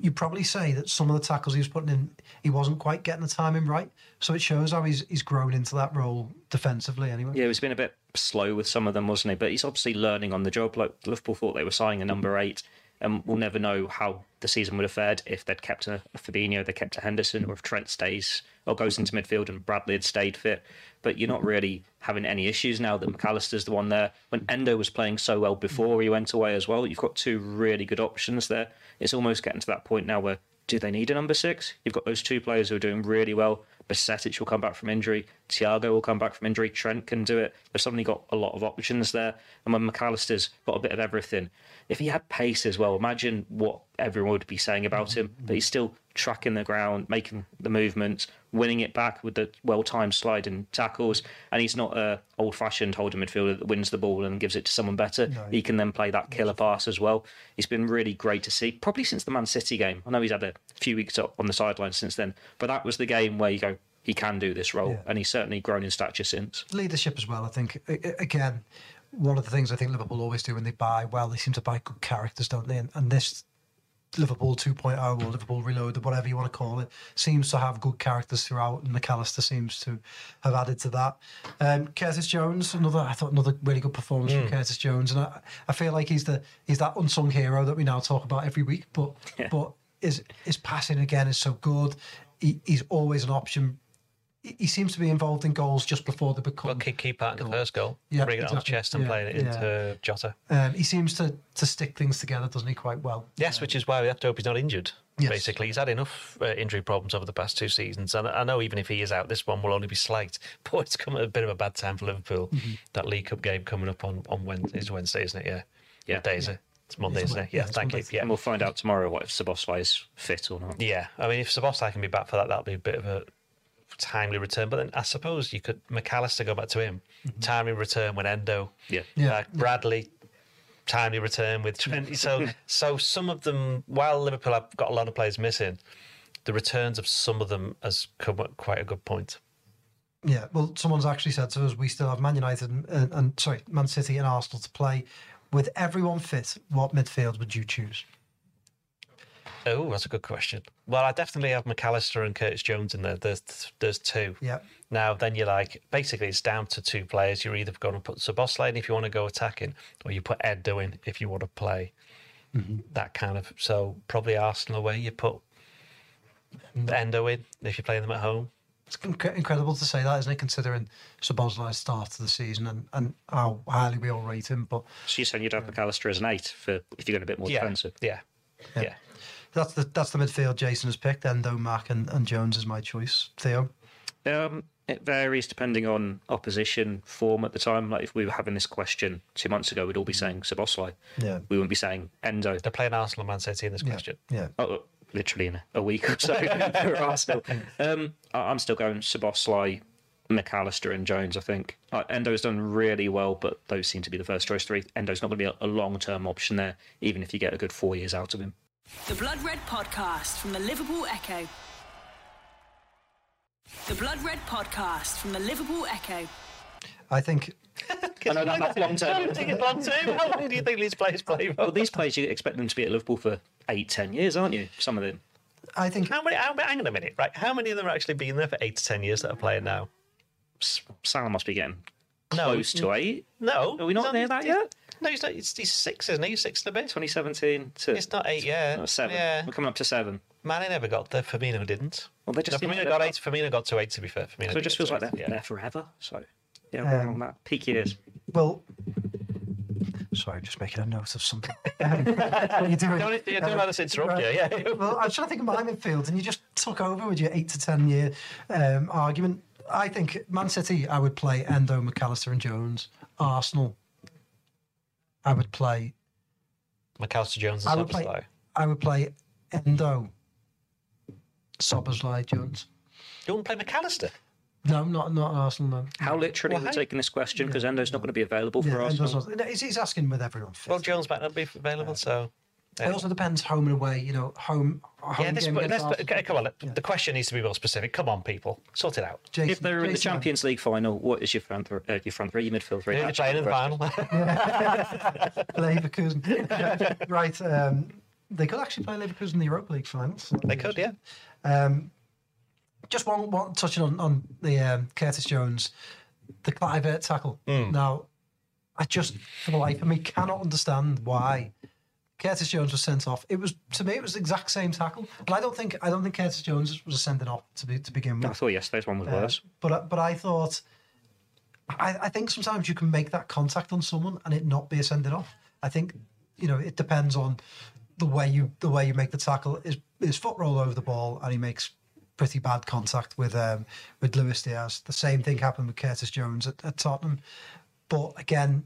you'd probably say that some of the tackles he was putting in, he wasn't quite getting the timing right. So it shows how he's he's grown into that role defensively. Anyway, Yeah, he's been a bit slow with some of them, wasn't he? But he's obviously learning on the job. Like Liverpool thought they were signing a number eight, and we'll never know how the season would have fared if they'd kept a, a Fabinho, they kept a Henderson, or if Trent stays or goes into midfield and Bradley had stayed fit. But you're not really having any issues now that Mac Allister's the one there. When Endo was playing so well before he went away as well, you've got two really good options there. It's almost getting to that point now where do they need a number six? You've got those two players who are doing really well. Bajcetic will come back from injury. Thiago will come back from injury. Trent can do it. They've suddenly got a lot of options there. And when Mac Allister's got a bit of everything, if he had pace as well, imagine what everyone would be saying about him. But he's still tracking the ground, making the movements, winning it back with the well-timed sliding tackles. And he's not a old-fashioned holding midfielder that wins the ball and gives it to someone better. He can then play that killer pass as well. He's been really great to see, probably since the Man City game. I know he's had a few weeks on the sidelines since then, but that was the game where you go, he can do this role, Yeah. and he's certainly grown in stature since. leadership as well. I think again, one of the things I think Liverpool always do when they buy well, they seem to buy good characters, don't they? And, and this Liverpool 2.0 or Liverpool Reloaded, whatever you want to call it, seems to have good characters throughout, and Mac Allister seems to have added to that. Um, Curtis Jones, another I thought another really good performance from Curtis Jones, and I, I feel like he's the he's that unsung hero that we now talk about every week. But but his his passing again is so good. He, he's always an option. He, he seems to be involved in goals just before they become. well, key, key part in the first goal, Yeah, bring it on the chest and Yeah, playing it yeah. into Jota. Um, he seems to to stick things together, doesn't he? Quite well. Yes, which is why we have to hope he's not injured. Yes. Basically, he's had enough uh, injury problems over the past two seasons, and I know even if he is out, this one will only be slight. But it's come at a bit of a bad time for Liverpool. Mm-hmm. That League Cup game coming up on on Wednesday, it's Wednesday, isn't it? Yeah. Yeah. What day is it? It's Monday, It's isn't it? Yeah. yeah, it's thank you. Yeah. And we'll find out tomorrow what if Szoboszlai is fit or not. Yeah, I mean, if Szoboszlai can be back for that, that'll be a bit of a timely return. But then I suppose you could Mac Allister go back to him, timely return with Endo, Yeah. Mm-hmm. Yeah. uh, Bradley, timely return with Trent. So, so some of them, while Liverpool have got a lot of players missing, the returns of some of them has come at quite a good point. Yeah, well, someone's actually said to us we still have Man United and, and, and sorry, Man City and Arsenal to play. With everyone fit, what midfield would you choose? Oh, that's a good question. Well, I definitely have Mac Allister and Curtis Jones in there. There's there's two. Yeah, Now, then you're like, basically, it's down to two players. You're either going to put Szoboszlai in if you want to go attacking, or you put Ed in if you want to play mm-hmm. that kind of. So, probably Arsenal away, you put mm. Endo in if you're playing them at home. it's inc- incredible to say that, isn't it? Considering Szoboszlai's start to the season and, and how highly we all rate him, but So you're saying you'd have Mac Allister as an eight for if you're going a bit more Yeah. defensive. Yeah. Yeah. That's the that's the midfield Jason has picked. Endo, Mac, and, and Jones is my choice. Theo, Um, it varies depending on opposition form at the time. Like if we were having this question two months ago, we'd all be saying Szoboszlai. Yeah. We wouldn't be saying Endo. They're playing Arsenal and Man City in this question. yeah, Oh, literally in a week or so for Arsenal. Um, I- I'm still going Szoboszlai, McAllister, and Jones. I think uh, Endo's done really well, but those seem to be the first choice three. Endo's not going to be a, a long term option there, even if you get a good four years out of him. The Blood Red Podcast from the Liverpool Echo. The Blood Red Podcast from the Liverpool Echo. I think I know that, that's long I term. don't think it's long term. How long do you think these players play for? Well, these players, you expect them to be at Liverpool for eight, ten years, aren't you? Some of them. I think How many? How, hang on a minute, right? How many of them are actually been there for eight to ten years that are playing now? S- Salah must be getting No. close to eight. No, Are we not he's near that yet? No, he's not. He's, he's six, isn't he? He's six and a bit. 2017 to It's not eight yet. no, seven. Yeah, We're coming up to seven. Mane never got there. Firmino didn't. Well, they just no, seem Firmino like got they're- eight. Firmino got to eight. To be fair, Firmino. So it just feels like they're yeah. there forever. So yeah, we're Um, on that peak years. well. Sorry, just making a note of something. Um, what are you doing? Don't, yeah, don't Um, let us interrupt you. Yeah. well, I was trying to think of my midfield, and you just took over with your eight to ten year um, argument. I think Man City, I would play Endo, Mac Allister, and Jones. Arsenal, I would play. Mac Allister Jones I and would play. Szoboszlai. I would play Endo, Szoboszlai, Jones. You wouldn't play Mac Allister? No, not not Arsenal. No. How literally Why? we're taking this question because Endo's not going to be available for Yeah, us. Endo's not- he's, he's asking with everyone. Fit. Well, Jones might not be available, so. It also depends home and away. You know, home. home Yeah, this, game but let's, okay, come on. let- The question needs to be more specific. Come on, people, sort it out. Jason, If they're in the Champions League final, what is your front th- uh, your front three, your midfield three? Who are they playing in the final? Leverkusen. right. Um, they could actually play Leverkusen in the Europa League finals. they could, yeah. Um, just one, one touching on on the um, Curtis Jones, the Kluivert tackle. Hmm. Now, I just for the life of me cannot understand why Curtis Jones was sent off. It was to me it was the exact same tackle, but I don't think I don't think Curtis Jones was sending off to be to begin with. I thought yesterday's one was Uh, worse. but I- but I thought, I, I think sometimes you can make that contact on someone and it not be a sending off. I think you know it depends on the way you the way you make the tackle. His his foot roll over the ball and he makes pretty bad contact with um with Luis Diaz. The same thing happened with Curtis Jones at, at Tottenham. But again,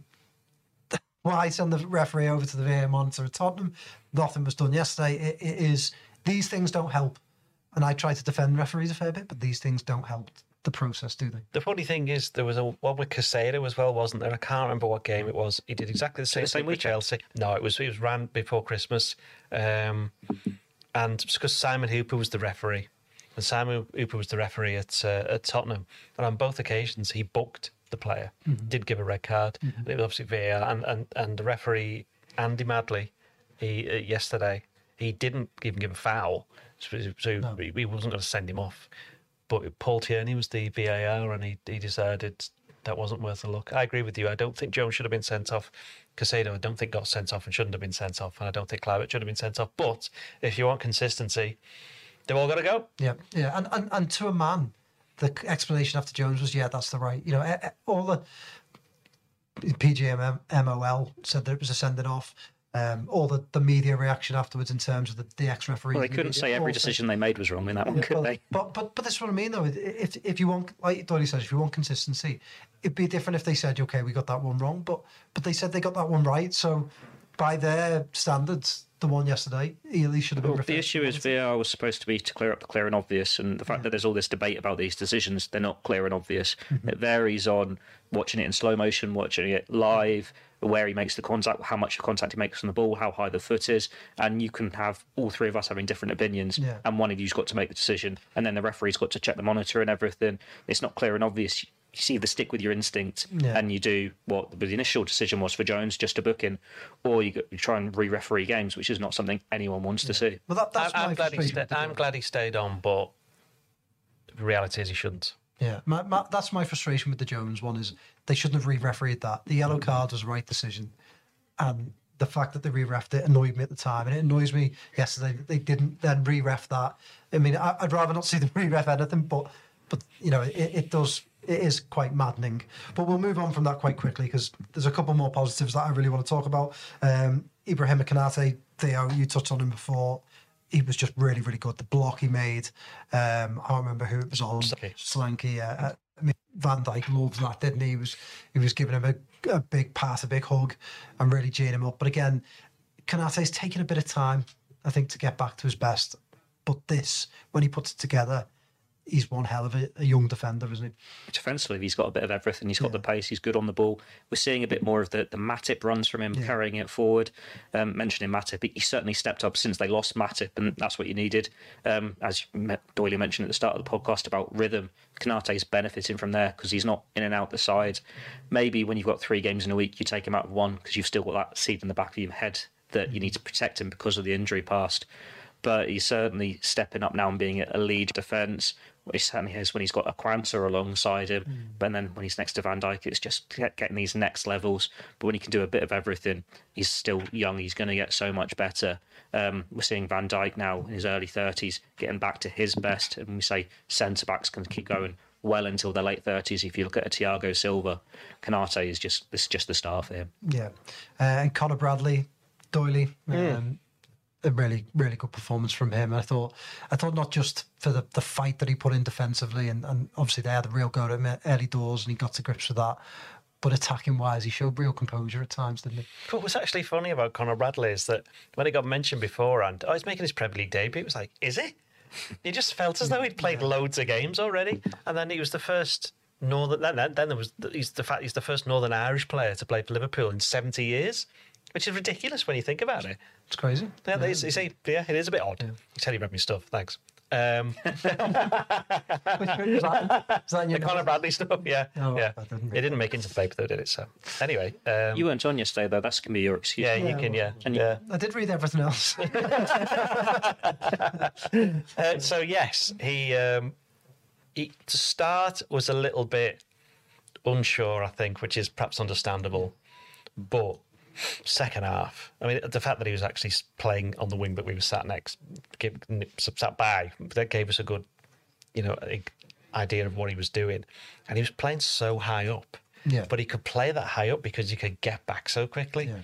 why send the referee over to the VAR monitor at Tottenham? Nothing was done yesterday. It, it is these things don't help, and I try to defend referees a fair bit, but these things don't help the process, do they? The funny thing is, there was a one with Caicedo as well, wasn't there? I can't remember what game it was. He did exactly the same, the same thing with? Chelsea. No, it was it was ran before Christmas, um, and because Simon Hooper was the referee, and Simon Hooper was the referee at uh, at Tottenham, and on both occasions he booked the player, did give a red card, and it was obviously VAR, and and and the referee Andy Madley, he uh, yesterday he didn't even give a foul, so, so he, he wasn't going to send him off. But Paul Tierney was the VAR, and he, he decided that wasn't worth a look. I agree with you. I don't think Jones should have been sent off. Caicedo, I don't think got sent off and shouldn't have been sent off, and I don't think Kluivert should have been sent off. But if you want consistency, they've all got to go. Yeah, yeah, and, and and to a man, the explanation after Jones was, yeah, that's the right. You know, all the PGM MOL said that it was a sending off. Um, all the, the media reaction afterwards in terms of the, the ex referees. Well, they couldn't say every decision they made was wrong in that one, could Well, they? But but but that's what I mean though. If if you want, like Dolly says, if you want consistency, it'd be different if they said, okay, we got that one wrong, but but they said they got that one right. So by their standards, the one yesterday, Ely should have been. Well, the issue is VAR was supposed to be to clear up the clear and obvious, and the fact that there's all this debate about these decisions, they're not clear and obvious. Mm-hmm. It varies on watching it in slow motion, watching it live, where he makes the contact, how much contact he makes on the ball, how high the foot is, and you can have all three of us having different opinions, Yeah. and one of you's got to make the decision, and then the referee's got to check the monitor and everything. It's not clear and obvious. You see the stick with your instinct, Yeah. and you do what the initial decision was for Jones, just to book in, or you, go, you try and re-referee games, which is not something anyone wants to see. Well, that, that's I'm, my I'm glad he sta- I'm glad he stayed on, but the reality is he shouldn't. Yeah, my, my, that's my frustration with the Jones one is they shouldn't have re-refereed that. The yellow mm-hmm. card was the right decision, and the fact that they re-refed it annoyed me at the time, and it annoys me yesterday that they didn't then re-ref that. I mean, I, I'd rather not see them re-ref anything, but but you know, it, it does. It is quite maddening. But we'll move on from that quite quickly because there's a couple more positives that I really want to talk about. Um, Ibrahim Konaté, Theo, you touched on him before. He was just really, really good. The block he made, um, I don't remember who it was on. Solanke. Solanke. Uh, I mean, Van Dijk loved that, didn't he? He was he was giving him a, a big pass, a big hug, and really geeing him up. But again, Konaté's taken a bit of time, I think, to get back to his best. But this, when he puts it together, he's one hell of a, a young defender, isn't he? defensively, he's got a bit of everything. He's got the pace. He's good on the ball. We're seeing a bit more of the the Matip runs from him, carrying it forward. Um, mentioning Matip, he certainly stepped up since they lost Matip, and that's what you needed. Um, as Doyley mentioned at the start of the podcast about rhythm, is benefiting from there because he's not in and out the side. Maybe when you've got three games in a week, you take him out of one because you've still got that seed in the back of your head that you need to protect him because of the injury past. But he's certainly stepping up now and being a lead defence. He certainly has when he's got a Quansah alongside him. But then when he's next to Van Dijk, it's just getting these next levels. But when he can do a bit of everything, he's still young. He's going to get so much better. Um, we're seeing Van Dijk now in his early 30s getting back to his best. And we say centre backs can keep going well until their late 30s. If you look at a Thiago Silva, Konaté is just this is just the star for him. Yeah, uh, and Conor Bradley, Doyley, um, a really really good performance from him. I thought I thought not just for the, the fight that he put in defensively, and, and obviously they had a real go at him early doors, and he got to grips with that. But attacking wise, he showed real composure at times, didn't he? What was actually funny about Conor Bradley is that when it got mentioned beforehand, oh, he's making his Premier League debut. It was like, is he? He just felt as though he'd played loads of games already, and then he was the first Northern. Then, then there was he's the fact he's the first Northern Irish player to play for Liverpool in seventy years, which is ridiculous when you think about it. It's crazy. Yeah, it's, it's a, yeah it is a bit odd. Tell you said he read me stuff. Thanks. Um, Is that, is that in your the Conor Bradley stuff. Yeah, Oh, yeah. I didn't It didn't make it into the paper though, did it? So anyway, um, You weren't on yesterday though. That's going to be your excuse. yeah, you can. Yeah, And you- yeah. I did read everything else. Uh, so yes, he um, he to start was a little bit unsure, I think, which is perhaps understandable. But second half, I mean, the fact that he was actually playing on the wing that we were sat next, gave, sat by, that gave us a good, you know, idea of what he was doing, and he was playing so high up. Yeah. But he could play that high up because he could get back so quickly. Yeah.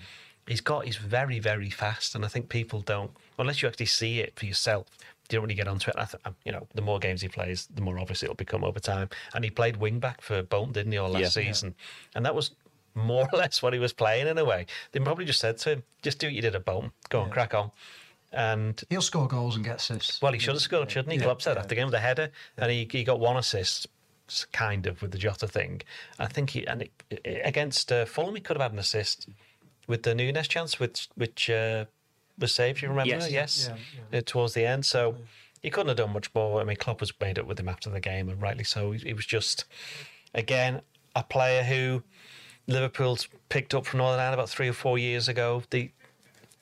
He's got he's very very fast, and I think people don't unless you actually see it for yourself. You don't really get onto it. I th- you know, the more games he plays, the more obvious it'll become over time. And he played wing back for Bolton, didn't he, all last Yeah. season? And that was more or less what he was playing in a way. They probably just said to him, "Just do what you did at Bolton. Go on, crack on." And He'll score goals and get assists. well, he should have scored, shouldn't he? Yeah, Klopp said yeah. after the game with a header, and he, he got one assist, kind of with the Jota thing. I think he and it, against uh, Fulham, he could have had an assist with the Nunez chance, which which uh, was saved. You remember? Yes. yes, Yeah, Uh, towards the end. So he couldn't have done much more. I mean, Klopp was made up with him after the game, and rightly so. He, he was just again a player who Liverpool's picked up from Northern Ireland about three or four years ago. They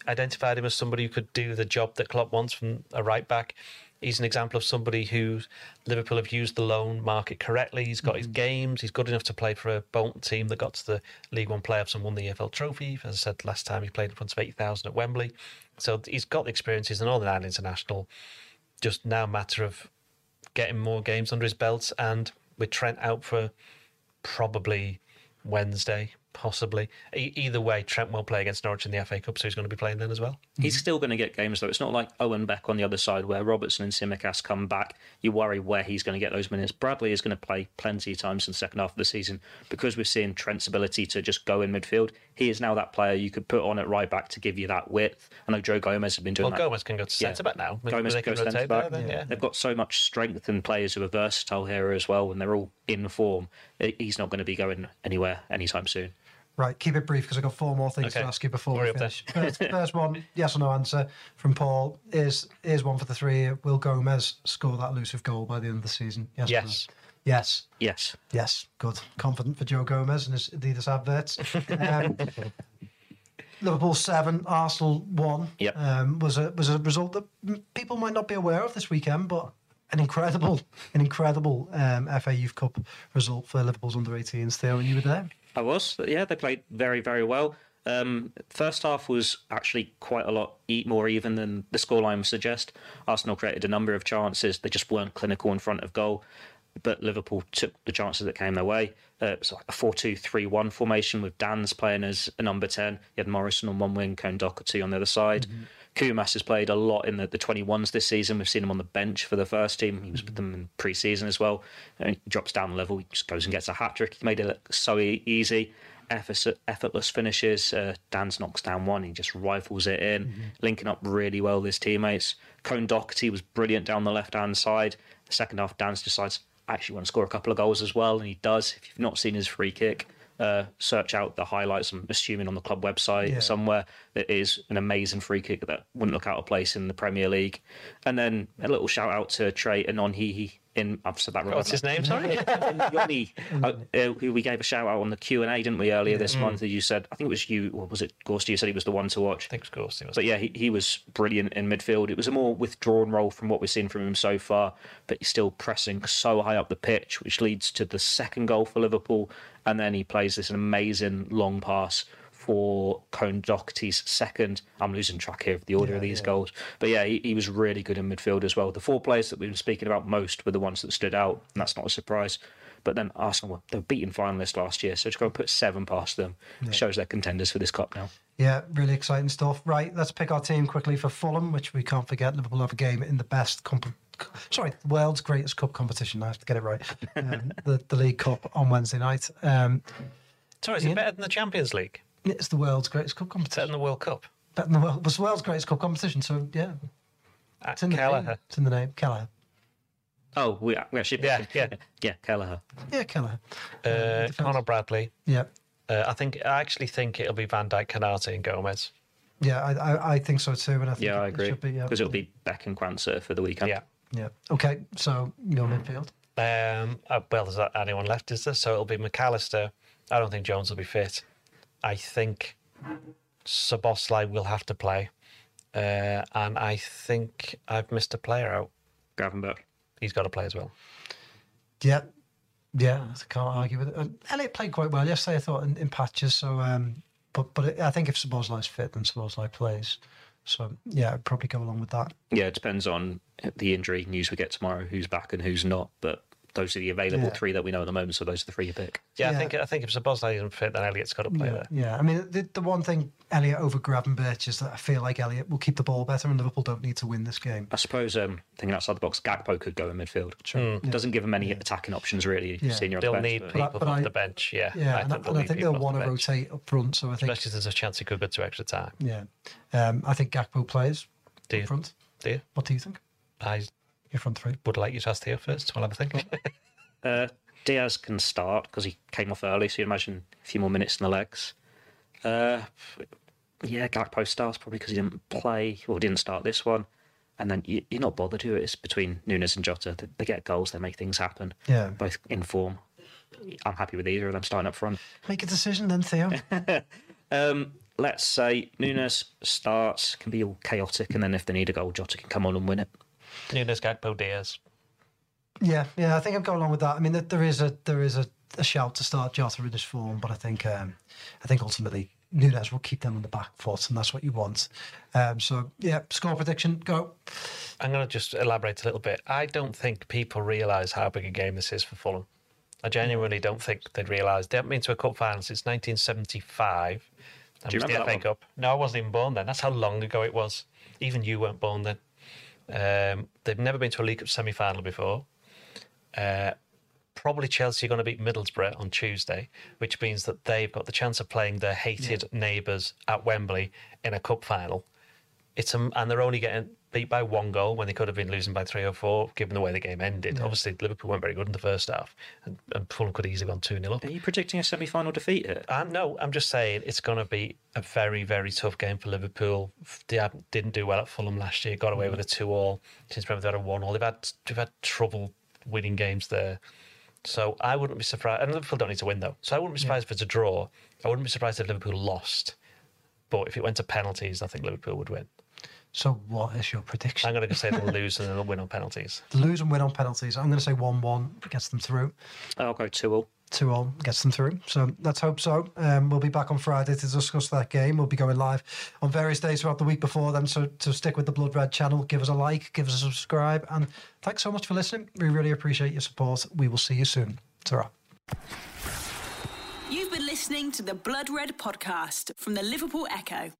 identified him as somebody who could do the job that Klopp wants from a right back. He's an example of somebody who Liverpool have used the loan market correctly. He's got his mm-hmm. games. He's good enough to play for a Bolton team that got to the League One playoffs and won the EFL Trophy. As I said last time, he played in front of 80,000 at Wembley. So he's got the experience. He's an Northern Ireland international. Just now a matter of getting more games under his belt. And with Trent out for probably Wednesday, possibly. E- either way, Trent will play against Norwich in the FA Cup, so he's going to be playing then as well. He's mm-hmm. still going to get games though. It's not like Owen Beck on the other side where Robertson and Tsimikas come back. You worry where he's going to get those minutes. Bradley is going to play plenty of times in the second half of the season because we're seeing Trent's ability to just go in midfield. He is now that player you could put on at right back to give you that width. I know Joe Gomez has been doing Well, that. Gomez can go to Yeah. centre back now. Gomez They can goes centre back. there then, yeah. They've got so much strength and players who are versatile here as well, and they're all in form. He's not going to be going anywhere anytime soon. Right, keep it brief because I've got four more things Okay. to ask you before Hurry we finish. First, first one, yes or no answer from Paul. Is is one for the three. Will Gomez score that elusive goal by the end of the season? Yes. no? Yes. Yes. Yes. Yes. Good. Confident for Joe Gomez and his Adidas adverts. Um, Liverpool seven, Arsenal one. Yep. Um, was a was a result that people might not be aware of this weekend, but an incredible, an incredible um, FA Youth Cup result for Liverpool's under 18s. Theo, and you were there. I was. Yeah, they played very, very well. Um, first half was actually quite a lot more even than the scoreline would suggest. Arsenal created a number of chances. They just weren't clinical in front of goal. But Liverpool took the chances that came their way. Uh, it was like a 4 2 3 1 formation with Danns playing as a number 10. You had Morrison on one wing, Kone-Doherty on the other side. Koumas has played a lot in the, the 21s this season. We've seen him on the bench for the first team. He was with them in pre season as well. And he drops down the level, he just goes and gets a hat trick. He made it look so easy. effort, effortless finishes. Uh, Danns knocks down one, he just rifles it in, Mm-hmm. linking up really well with his teammates. Kone-Doherty was brilliant down the left hand side. The second half, Danns decides, I actually want to score a couple of goals as well, and he does. If you've not seen his free kick, uh, search out the highlights. I'm assuming on the club website Yeah. somewhere. It is an amazing free kick that wouldn't look out of place in the Premier League. And then a little shout out to Trey Anonhihi in I've said that wrong. What's his name? Sorry. Nyoni, uh, uh, who we gave a shout out on the Q and A, didn't we, earlier Mm. this month? You said, I think it was you, or was it Gorst? You said he was the one to watch. I think course he. But yeah, he, he was brilliant in midfield. It was a more withdrawn role from what we've seen from him so far, but he's still pressing so high up the pitch, which leads to the second goal for Liverpool. And then he plays this amazing long pass for Kone-Doherty's second. I'm losing track here of the order of these goals. But yeah, he, he was really good in midfield as well. The four players that we've been speaking about most were the ones that stood out, and that's not a surprise. But then Arsenal, were- they were beaten finalists last year, so to go and put seven past them shows they're contenders for this cup now. Yeah, really exciting stuff. Right, let's pick our team quickly for Fulham, which we can't forget. Liverpool have a game in the best, comp- sorry, the world's greatest cup competition. I have to get it right. Um, the, the League Cup on Wednesday night. Um, Sorry, is it better than the Champions League? It's the world's greatest cup Better competition. than the World Cup? Better than the world. It's the world's greatest cup competition. So yeah, At it's in the name. It's in the name. Kelleher. Oh, we, we actually Yeah, yeah. yeah, Kelleher. Yeah, Kelleher. Uh, Conor Bradley. Yeah. Uh, I think I actually think it'll be Van Dijk, Konaté, and Gomez. Yeah, I, I, I think so too. And I think Yeah, I it agree. should be. Yeah. Because it'll be Beck and Quansah for the weekend. Yeah. yeah. Okay, so your midfield. Um, uh, well, there's not anyone left, is there? So it'll be Mac Allister. I don't think Jones will be fit. I think Szoboszlai will have to play. Uh, and I think I've missed a player out. Gravenberch. He's got to play as well. Yeah, yeah, I can't argue with it. And Elliott played quite well yesterday, I thought, in, in patches. So, um, but but I think if Szoboszlai's fit, then Szoboszlai plays. So yeah, I'd probably go along with that. Yeah, it depends on the injury news we get tomorrow, who's back and who's not. But those are the available Yeah. three that we know at the moment, so those are the three you pick. Yeah, Yeah. I think I think if Szoboszlai isn't fit, then Elliott's got to play Yeah, there. yeah. I mean, the, the one thing Elliott over Gravenberch is that I feel like Elliott will keep the ball better, and Liverpool don't need to win this game. I suppose um, thinking outside the box, Gakpo could go in midfield. Sure. It doesn't give him any attacking options really. Yeah. Senior They'll the bench, need but- people but off I- the bench. Yeah, Yeah, and, I, they'll and I think they'll want to bench. rotate up front. So I think, Especially if there's a chance he could go to extra time. yeah, um, I think Gakpo plays Do you? up front. Do you? What do you think? I Your front three. would like you to ask Theo first. I'll have a think. Uh, Diaz can start because he came off early, so you imagine a few more minutes in the legs. Uh, yeah, Gakpo starts probably because he didn't play or didn't start this one. And then you, you're not bothered who it is between Nunez and Jota. They, they get goals, they make things happen. Yeah. Both in form. I'm happy with either of them starting up front. Make a decision then, Theo. Um, let's say Nunez starts, can be all chaotic, and then if they need a goal, Jota can come on and win it. Nunez, Gakpo, Diaz. Yeah, yeah, I think I'd go along with that. I mean, there- there is a there is a, a shout to start Jota in this form, but I think um, I think ultimately Nunez will keep them on the back foot, and that's what you want. Um, so yeah, score prediction, go. I'm going to just elaborate a little bit. I don't think people realise how big a game this is for Fulham. I genuinely don't think they'd realise. They haven't been to a cup final since 1975. Do you was the remember FA that one? Cup. No, I wasn't even born then. That's how long ago it was. Even you weren't born then. Um, they've never been to a League Cup semi final before. Uh, probably Chelsea are going to beat Middlesbrough on Tuesday, which means that they've got the chance of playing their hated neighbours at Wembley in a cup final. It's a, and they're only getting beat by one goal when they could have been losing by three or four, given the way the game ended. Obviously, Liverpool weren't very good in the first half, and, and Fulham could have easily gone 2 0 up. Are you predicting a semi final defeat here? Um, no, I'm just saying it's going to be a very, very tough game for Liverpool. They didn't do well at Fulham last year. Got away with a two-all. Since remember they had a one-all. They've had they've had trouble winning games there. So I wouldn't be surprised. And Liverpool don't need to win though. So I wouldn't be surprised if it's a draw. I wouldn't be surprised if Liverpool lost. But if it went to penalties, I think Liverpool would win. So what is your prediction? I'm going to say they'll lose and they'll win on penalties. Lose and win on penalties. I'm going to say one-one gets them through. I'll go 2 all. two all gets them through. So let's hope so. Um, we'll be back on Friday to discuss that game. We'll be going live on various days throughout the week before then. So to stick with the Blood Red channel, give us a like, give us a subscribe, and thanks so much for listening. We really appreciate your support. We will see you soon. ta You've been listening to the Blood Red podcast from the Liverpool Echo.